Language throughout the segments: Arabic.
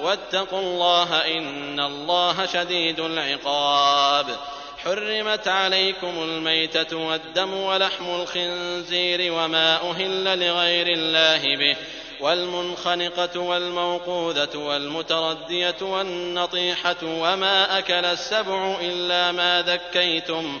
واتقوا الله إن الله شديد العقاب. حرمت عليكم الميتة والدم ولحم الخنزير وما أهل لغير الله به والمنخنقة والموقوذة والمتردية والنطيحة وما أكل السبع إلا ما ذكيتم.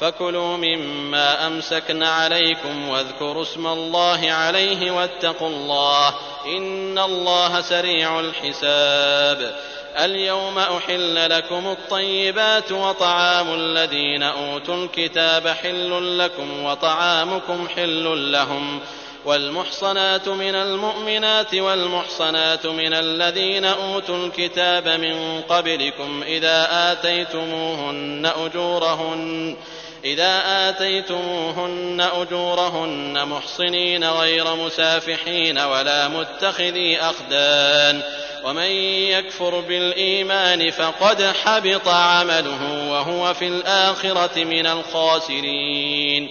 فكلوا مما أمسكن عليكم واذكروا اسم الله عليه واتقوا الله إن الله سريع الحساب. اليوم أحل لكم الطيبات وطعام الذين أوتوا الكتاب حل لكم وطعامكم حل لهم. والمحصنات من المؤمنات والمحصنات من الذين أوتوا الكتاب من قبلكم إذا آتيتموهن أجورهن. إذا آتيتموهن أجورهن محصنين غير مسافحين ولا متخذي أخدان ومن يكفر بالإيمان فقد حبط عمله وهو في الآخرة من الخاسرين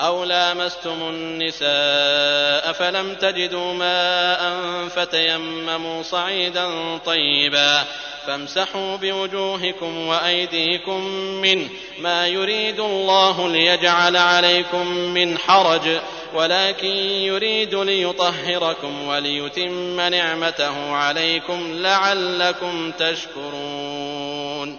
أو لامستم النساء فلم تجدوا ماء فتيمموا صعيدا طيبا فامسحوا بوجوهكم وأيديكم منه ما يريد الله ليجعل عليكم من حرج ولكن يريد ليطهركم وليتم نعمته عليكم لعلكم تشكرون.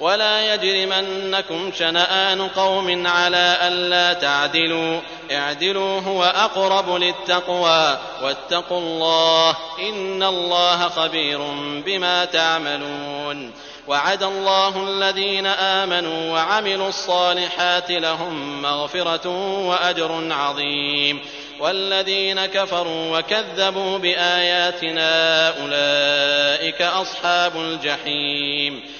ولا يجرمنكم شنآن قوم على ألا تعدلوا. اعدلوا هو أقرب للتقوى واتقوا الله إن الله خبير بما تعملون. وعد الله الذين آمنوا وعملوا الصالحات لهم مغفرة وأجر عظيم. والذين كفروا وكذبوا بآياتنا أولئك أصحاب الجحيم.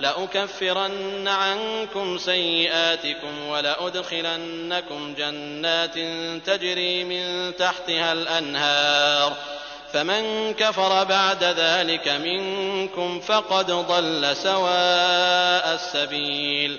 لأكفرن عنكم سيئاتكم ولأدخلنكم جنات تجري من تحتها الأنهار. فمن كفر بعد ذلك منكم فقد ضل سواء السبيل.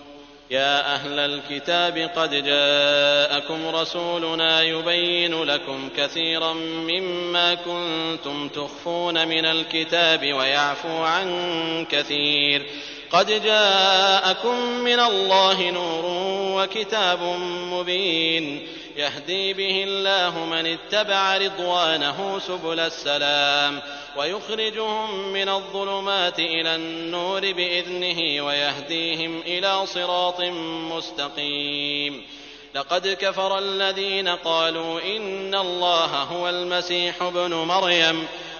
يا أهل الكتاب قد جاءكم رسولنا يبين لكم كثيرا مما كنتم تخفون من الكتاب ويعفو عن كثير. قد جاءكم من الله نور وكتاب مبين. يهدي به الله من اتبع رضوانه سبل السلام. ويخرجهم من الظلمات إلى النور بإذنه ويهديهم إلى صراط مستقيم. لقد كفر الذين قالوا إن الله هو المسيح ابن مريم.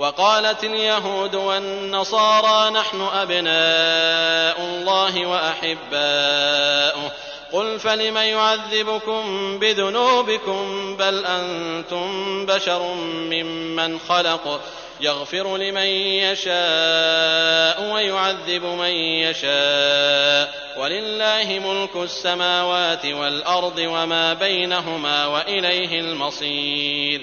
وقالت اليهود والنصارى نحن أبناء الله وأحباؤه. قل فلم يعذبكم بذنوبكم بل أنتم بشر ممن خلق. يغفر لمن يشاء ويعذب من يشاء. ولله ملك السماوات والأرض وما بينهما وإليه المصير.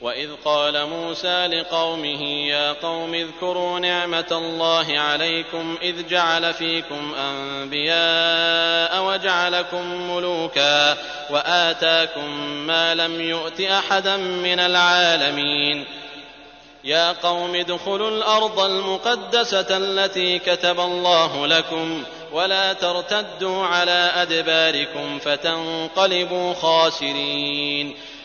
وإذ قال موسى لقومه يا قوم اذكروا نعمة الله عليكم إذ جعل فيكم أنبياء وجعلكم ملوكا وآتاكم ما لم يؤت أحدا من العالمين يا قوم ادخلوا الأرض المقدسة التي كتب الله لكم ولا ترتدوا على أدباركم فتنقلبوا خاسرين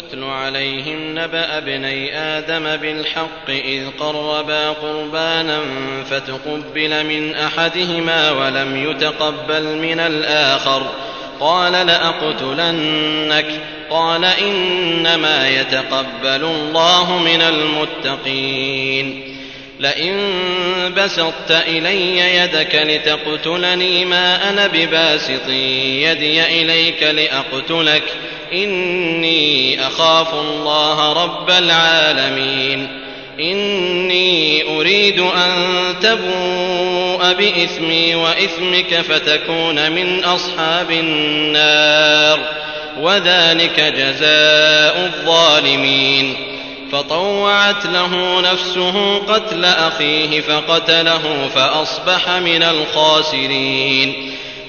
واتل عليهم نبأ ابني آدم بالحق إذ قربا قربانا فتقبل من أحدهما ولم يتقبل من الآخر. قال لأقتلنك. قال إنما يتقبل الله من المتقين. لئن بسطت إلي يدك لتقتلني ما أنا بباسط. يدي إليك لأقتلك. إني أخاف الله رب العالمين. إني أريد أن تبوء بإثمي وإثمك فتكون من أصحاب النار. وذلك جزاء الظالمين. فطوعت له نفسه قتل أخيه فقتله فأصبح من الخاسرين.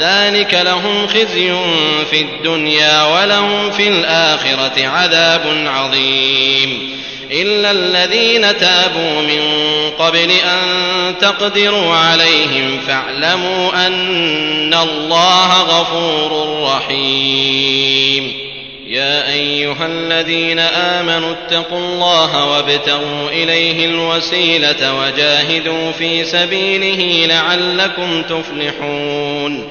ذلك لهم خزي في الدنيا ولهم في الآخرة عذاب عظيم إلا الذين تابوا من قبل أن تقدروا عليهم فاعلموا أن الله غفور رحيم يا أيها الذين آمنوا اتقوا الله وابتغوا إليه الوسيلة وجاهدوا في سبيله لعلكم تفلحون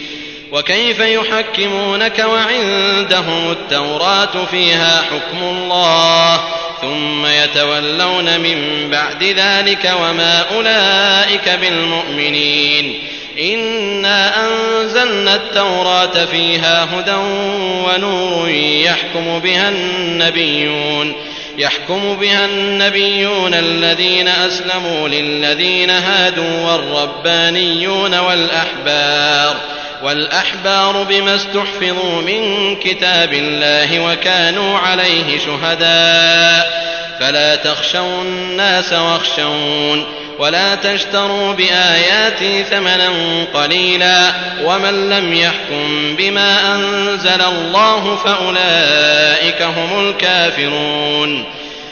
وكيف يحكمونك وعندهم التوراة فيها حكم الله ثم يتولون من بعد ذلك وما أولئك بالمؤمنين إنا أنزلنا التوراة فيها هدى ونور يحكم بها النبيون يحكم بها النبيون الذين أسلموا للذين هادوا والربانيون والأحبار والأحبار بما استحفظوا من كتاب الله وكانوا عليه شهداء. فلا تخشوا الناس واخشون. ولا تشتروا بآياتي ثمنا قليلا. ومن لم يحكم بما أنزل الله فأولئك هم الكافرون.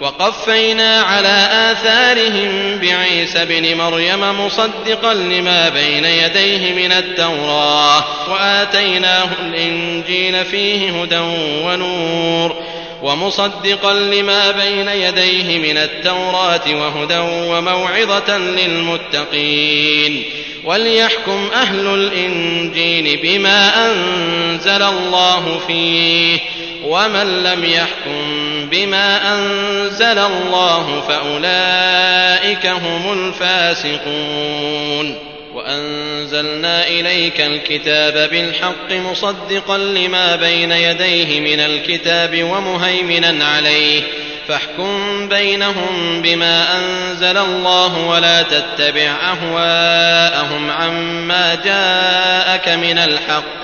وقفينا على آثارهم بعيسى بن مريم مصدقا لما بين يديه من التوراة وآتيناه الإنجيل فيه هدى ونور ومصدقا لما بين يديه من التوراة وهدى وموعظة للمتقين. وليحكم أهل الإنجيل بما أنزل الله فيه. ومن لم يحكم بما أنزل الله فأولئك هم الفاسقون. وأنزلنا إليك الكتاب بالحق مصدقا لما بين يديه من الكتاب ومهيمنا عليه. فاحكم بينهم بما أنزل الله ولا تتبع أهواءهم عما جاءك من الحق.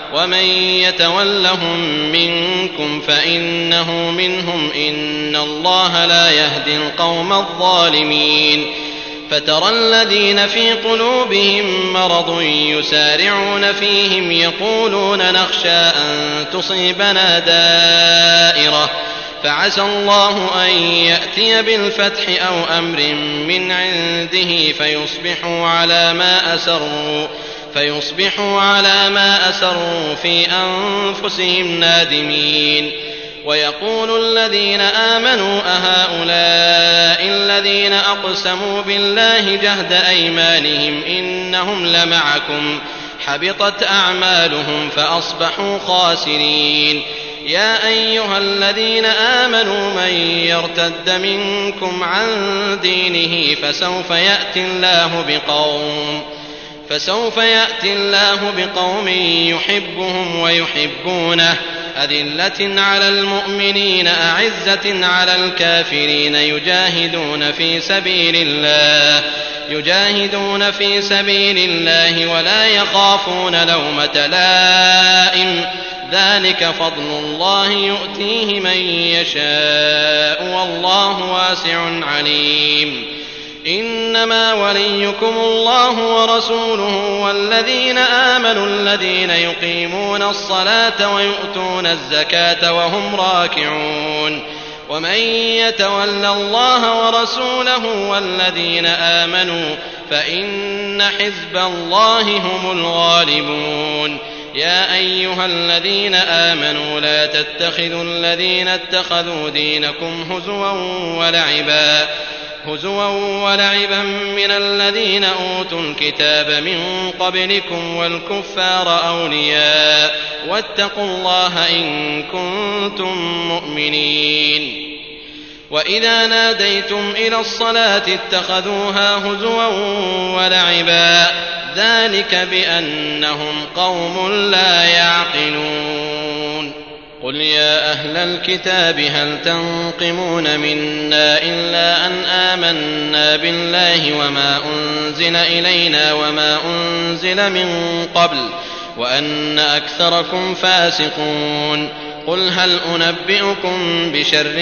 ومن يتولهم منكم فإنه منهم إن الله لا يهدي القوم الظالمين فترى الذين في قلوبهم مرض يسارعون فيهم يقولون نخشى أن تصيبنا دائرة فعسى الله أن يأتي بالفتح أو أمر من عنده فيصبحوا على ما أسروا فيصبحوا على ما أسروا في أنفسهم نادمين. ويقول الذين آمنوا أهؤلاء الذين أقسموا بالله جهد أيمانهم إنهم لمعكم. حبطت أعمالهم فأصبحوا خاسرين. يا أيها الذين آمنوا من يرتد منكم عن دينه فسوف يأتي الله بقوم. فسوف يأتي الله بقوم يحبهم ويحبونه. أذلة على المؤمنين أعزة على الكافرين. يجاهدون في سبيل الله يجاهدون في سبيل الله ولا يخافون لومة لائم. ذلك فضل الله يؤتيه من يشاء والله واسع عليم. إنما وليكم الله ورسوله والذين آمنوا الذين يقيمون الصلاة ويؤتون الزكاة وهم راكعون. ومن يتول الله ورسوله والذين آمنوا فإن حزب الله هم الغالبون. يا أيها الذين آمنوا لا تتخذوا الذين اتخذوا دينكم هزوا ولعبا. هزوا ولعبا من الذين أوتوا الكتاب من قبلكم والكفار أولياء واتقوا الله إن كنتم مؤمنين. وإذا ناديتم إلى الصلاة اتخذوها هزوا ولعبا ذلك بأنهم قوم لا يعقلون. قل يا أهل الكتاب هل تنقمون منا الا ان امنا بالله وما انزل الينا وما انزل من قبل وان اكثركم فاسقون قل هل انبئكم بشر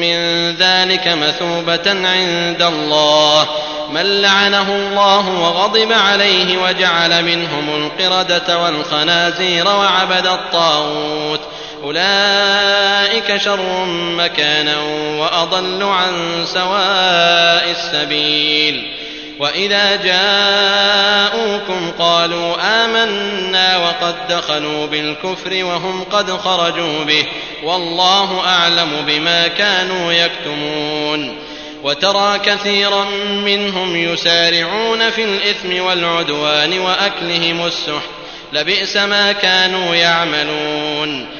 من ذلك مثوبه عند الله من لعنه الله وغضب عليه وجعل منهم القرده والخنازير وعبد الطاغوت اولئك شر مكانا واضل عن سواء السبيل واذا جاءوكم قالوا امنا وقد دخلوا بالكفر وهم قد خرجوا به والله اعلم بما كانوا يكتمون وترى كثيرا منهم يسارعون في الاثم والعدوان واكلهم السحت لبئس ما كانوا يعملون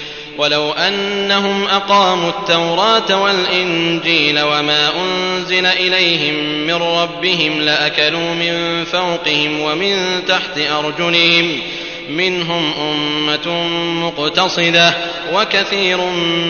ولو أنهم أقاموا التوراة والإنجيل وما أنزل إليهم من ربهم لأكلوا من فوقهم ومن تحت أرجلهم منهم أمة مقتصدة وكثير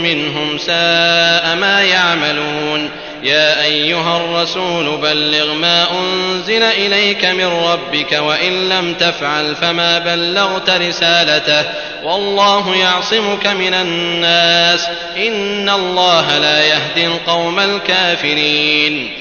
منهم ساء ما يعملون. يا أيها الرسول بلغ ما أنزل إليك من ربك وإن لم تفعل فما بلغت رسالته. والله يعصمك من الناس. إن الله لا يهدي القوم الكافرين.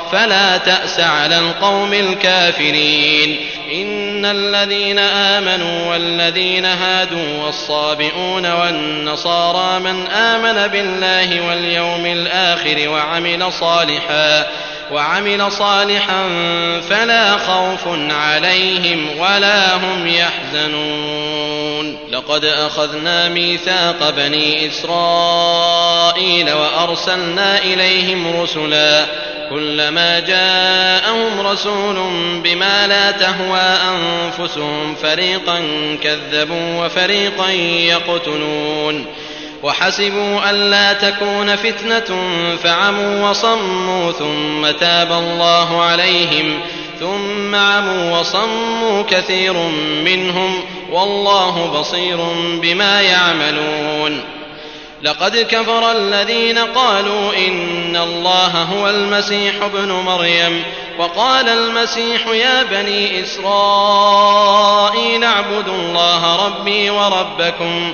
فلا تأس على القوم الكافرين. إن الذين آمنوا والذين هادوا والصابئون والنصارى من آمن بالله واليوم الآخر وعمل صالحا وعمل صالحا فلا خوف عليهم ولا هم يحزنون. لقد أخذنا ميثاق بني إسرائيل وأرسلنا إليهم رسلا. كلما جاءهم رسول بما لا تهوى أنفسهم فريقا كذبوا وفريقا يقتلون. وحسبوا ألا تكون فتنة فعموا وصموا ثم تاب الله عليهم ثم عموا وصموا كثير منهم والله بصير بما يعملون لقد كفر الذين قالوا إن الله هو المسيح ابن مريم وقال المسيح يا بني إسرائيل اعبدوا الله ربي وربكم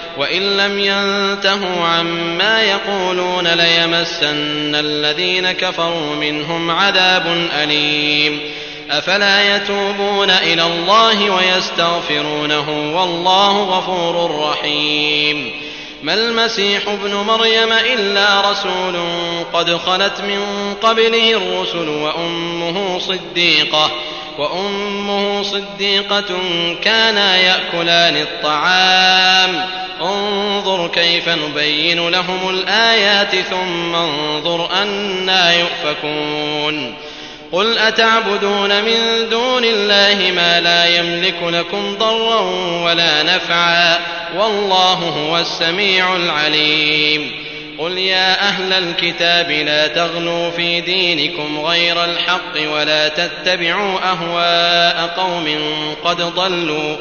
وإن لم ينتهوا عما يقولون ليمسن الذين كفروا منهم عذاب أليم. أفلا يتوبون إلى الله ويستغفرونه والله غفور رحيم. ما المسيح ابن مريم إلا رسول قد خلت من قبله الرسل وأمه صديقة وأمه صديقة كانا يأكلان الطعام. انظر كيف نبين لهم الآيات ثم انظر أنا يؤفكون. قل أتعبدون من دون الله ما لا يملك لكم ضرا ولا نفعا والله هو السميع العليم. قل يا أهل الكتاب لا تغلوا في دينكم غير الحق ولا تتبعوا أهواء قوم قد ضلوا.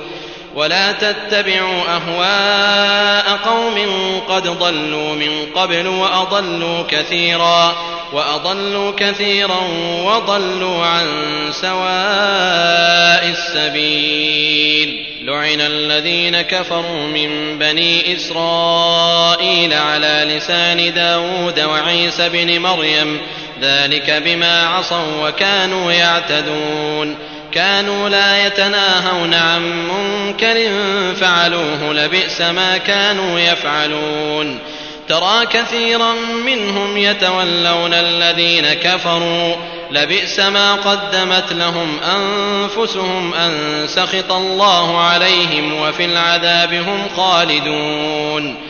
ولا تتبعوا أهواء قوم قد ضلوا من قبل وأضلوا كثيرا وأضلوا كثيرا وضلوا عن سواء السبيل لعن الذين كفروا من بني إسرائيل على لسان داود وعيسى بن مريم ذلك بما عصوا وكانوا يعتدون كانوا لا يتناهون عن منكر فعلوه لبئس ما كانوا يفعلون. ترى كثيرا منهم يتولون الذين كفروا لبئس ما قدمت لهم أنفسهم أن سخط الله عليهم وفي العذاب هم خالدون.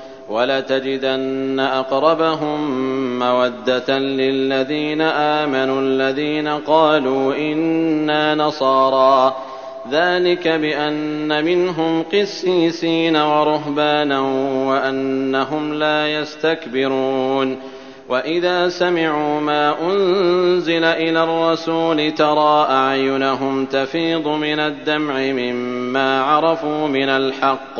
ولتجدن أقربهم مودة للذين آمنوا الذين قالوا إنا نصارى. ذلك بأن منهم قسيسين ورهبانا وأنهم لا يستكبرون. وإذا سمعوا ما أنزل إلى الرسول ترى أعينهم تفيض من الدمع مما عرفوا من الحق.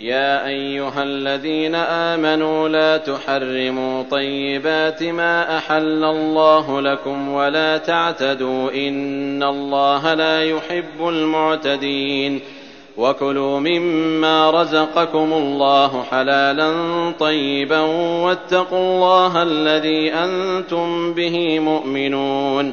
يا أيها الذين آمنوا لا تحرموا طيبات ما أحل الله لكم ولا تعتدوا إن الله لا يحب المعتدين وكلوا مما رزقكم الله حلالا طيبا واتقوا الله الذي أنتم به مؤمنون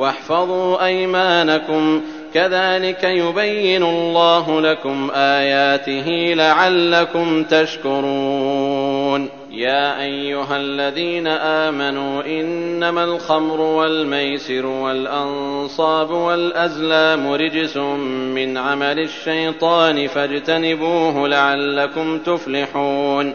واحفظوا أيمانكم. كذلك يبين الله لكم آياته لعلكم تشكرون. يا أيها الذين آمنوا إنما الخمر والميسر والأنصاب والأزلام رجس من عمل الشيطان فاجتنبوه لعلكم تفلحون.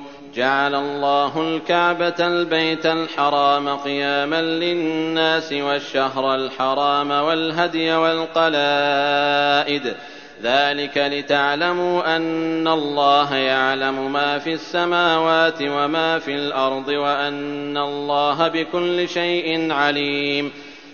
جعل الله الكعبة البيت الحرام قياما للناس والشهر الحرام والهدي والقلائد. ذلك لتعلموا أن الله يعلم ما في السماوات وما في الأرض وأن الله بكل شيء عليم.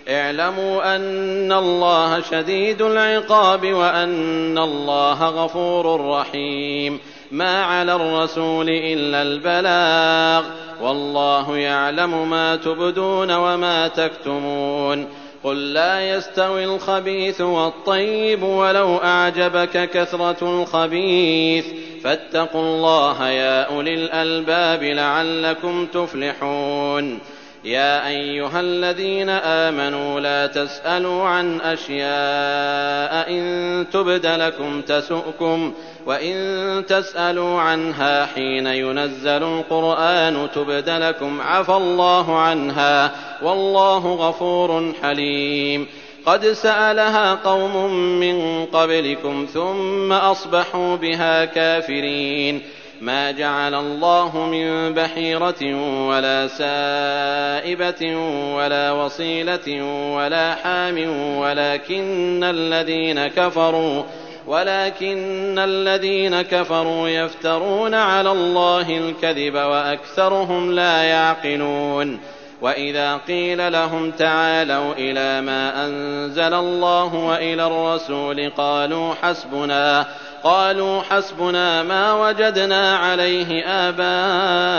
اعلموا أن الله شديد العقاب وأن الله غفور رحيم. ما على الرسول إلا البلاغ والله يعلم ما تبدون وما تكتمون قل لا يستوي الخبيث والطيب ولو أعجبك كثرة الخبيث فاتقوا الله يا أولي الألباب لعلكم تفلحون يا أيها الذين آمنوا لا تسألوا عن أشياء إن تبد لكم تسؤكم وإن تسألوا عنها حين ينزل القرآن تبد لكم عفى الله عنها والله غفور حليم قد سألها قوم من قبلكم ثم أصبحوا بها كافرين ما جعل الله من بحيرة ولا سائبة ولا وصيلة ولا حام ولكن الذين كفروا ولكن الذين كفروا يفترون على الله الكذب وأكثرهم لا يعقلون. وإذا قيل لهم تعالوا إلى ما أنزل الله وإلى الرسول قالوا حسبنا قالوا حسبنا ما وجدنا عليه آباءنا.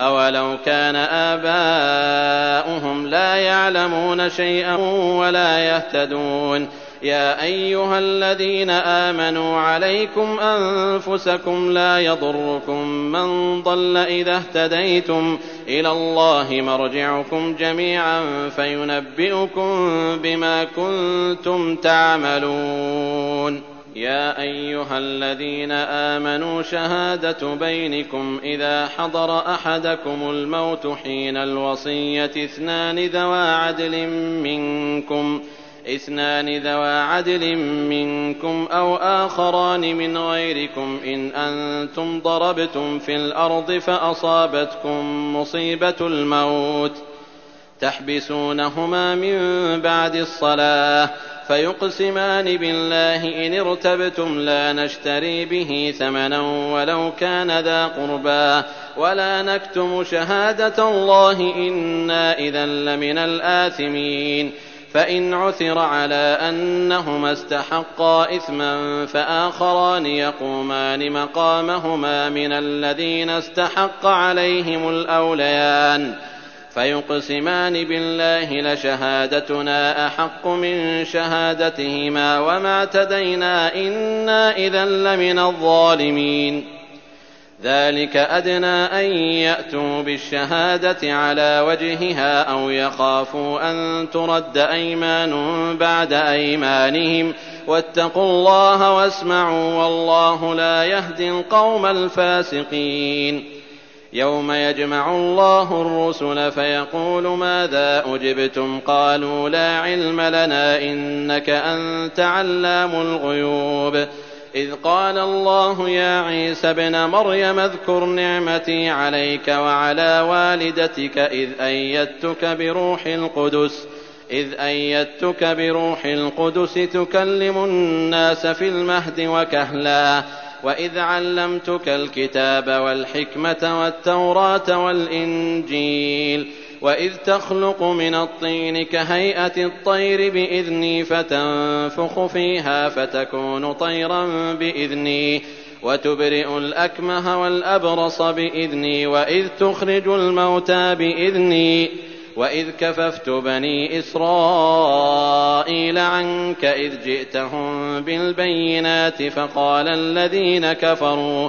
أولو كان آباؤهم لا يعلمون شيئا ولا يهتدون. يا أيها الذين آمنوا عليكم أنفسكم لا يضركم من ضل إذا اهتديتم إلى الله مرجعكم جميعا فينبئكم بما كنتم تعملون. يا أيها الذين آمنوا شهادة بينكم إذا حضر أحدكم الموت حين الوصية اثنان ذوى عدل منكم ۖ اثنان ذوا عدل منكم أو آخران من غيركم إن أنتم ضربتم في الأرض فأصابتكم مصيبة الموت تحبسونهما من بعد الصلاة فيقسمان بالله إن ارتبتم لا نشتري به ثمنا ولو كان ذا قربى ولا نكتم شهادة الله إنا إذا لمن الآثمين فإن عثر على أنهما استحقا إثما فآخران يقومان مقامهما من الذين استحق عليهم الأوليان فيقسمان بالله لشهادتنا أحق من شهادتهما وما اعتدينا إنا إذا لمن الظالمين ذلك أدنى أن يأتوا بالشهادة على وجهها أو يخافوا أن ترد أيمان بعد أيمانهم. واتقوا الله واسمعوا والله لا يهدي القوم الفاسقين. يوم يجمع الله الرسل فيقول ماذا أجبتم؟ قالوا لا علم لنا إنك أنت علام الغيوب. إذ قال الله يا عيسى ابن مريم اذكر نعمتي عليك وعلى والدتك إذ أيدتك بروح القدس إذ أيدتك بروح القدس تكلم الناس في المهد وكهلا وإذ علمتك الكتاب والحكمة والتوراة والإنجيل. وإذ تخلق من الطين كهيئة الطير بإذني فتنفخ فيها فتكون طيرا بإذني وتبرئ الأكمه والأبرص بإذني وإذ تخرج الموتى بإذني وإذ كففت بني إسرائيل عنك إذ جئتهم بالبينات فقال الذين كفروا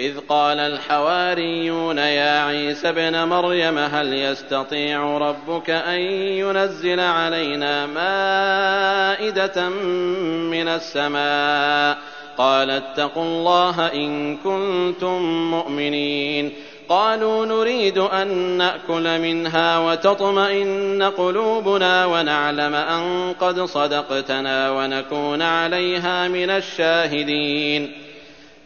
إذ قال الحواريون يا عيسى ابن مريم هل يستطيع ربك أن ينزل علينا مائدة من السماء؟ قال اتقوا الله إن كنتم مؤمنين. قالوا نريد أن نأكل منها وتطمئن قلوبنا ونعلم أن قد صدقتنا ونكون عليها من الشاهدين.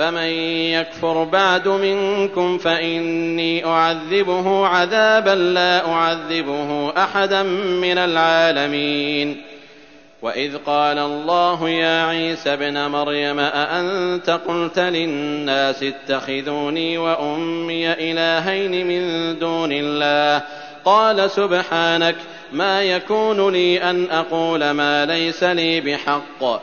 فمن يكفر بعد منكم فإني أعذبه عذابا لا أعذبه أحدا من العالمين وإذ قال الله يا عيسى ابن مريم أأنت قلت للناس اتخذوني وأمي إلهين من دون الله قال سبحانك ما يكون لي أن أقول ما ليس لي بحق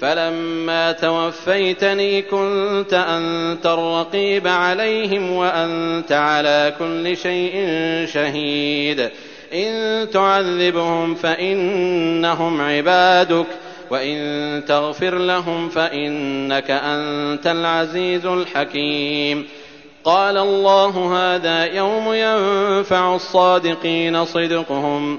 فلما توفيتني كنت أنت الرقيب عليهم وأنت على كل شيء شهيد. إن تعذبهم فإنهم عبادك وإن تغفر لهم فإنك أنت العزيز الحكيم. قال الله هذا يوم ينفع الصادقين صدقهم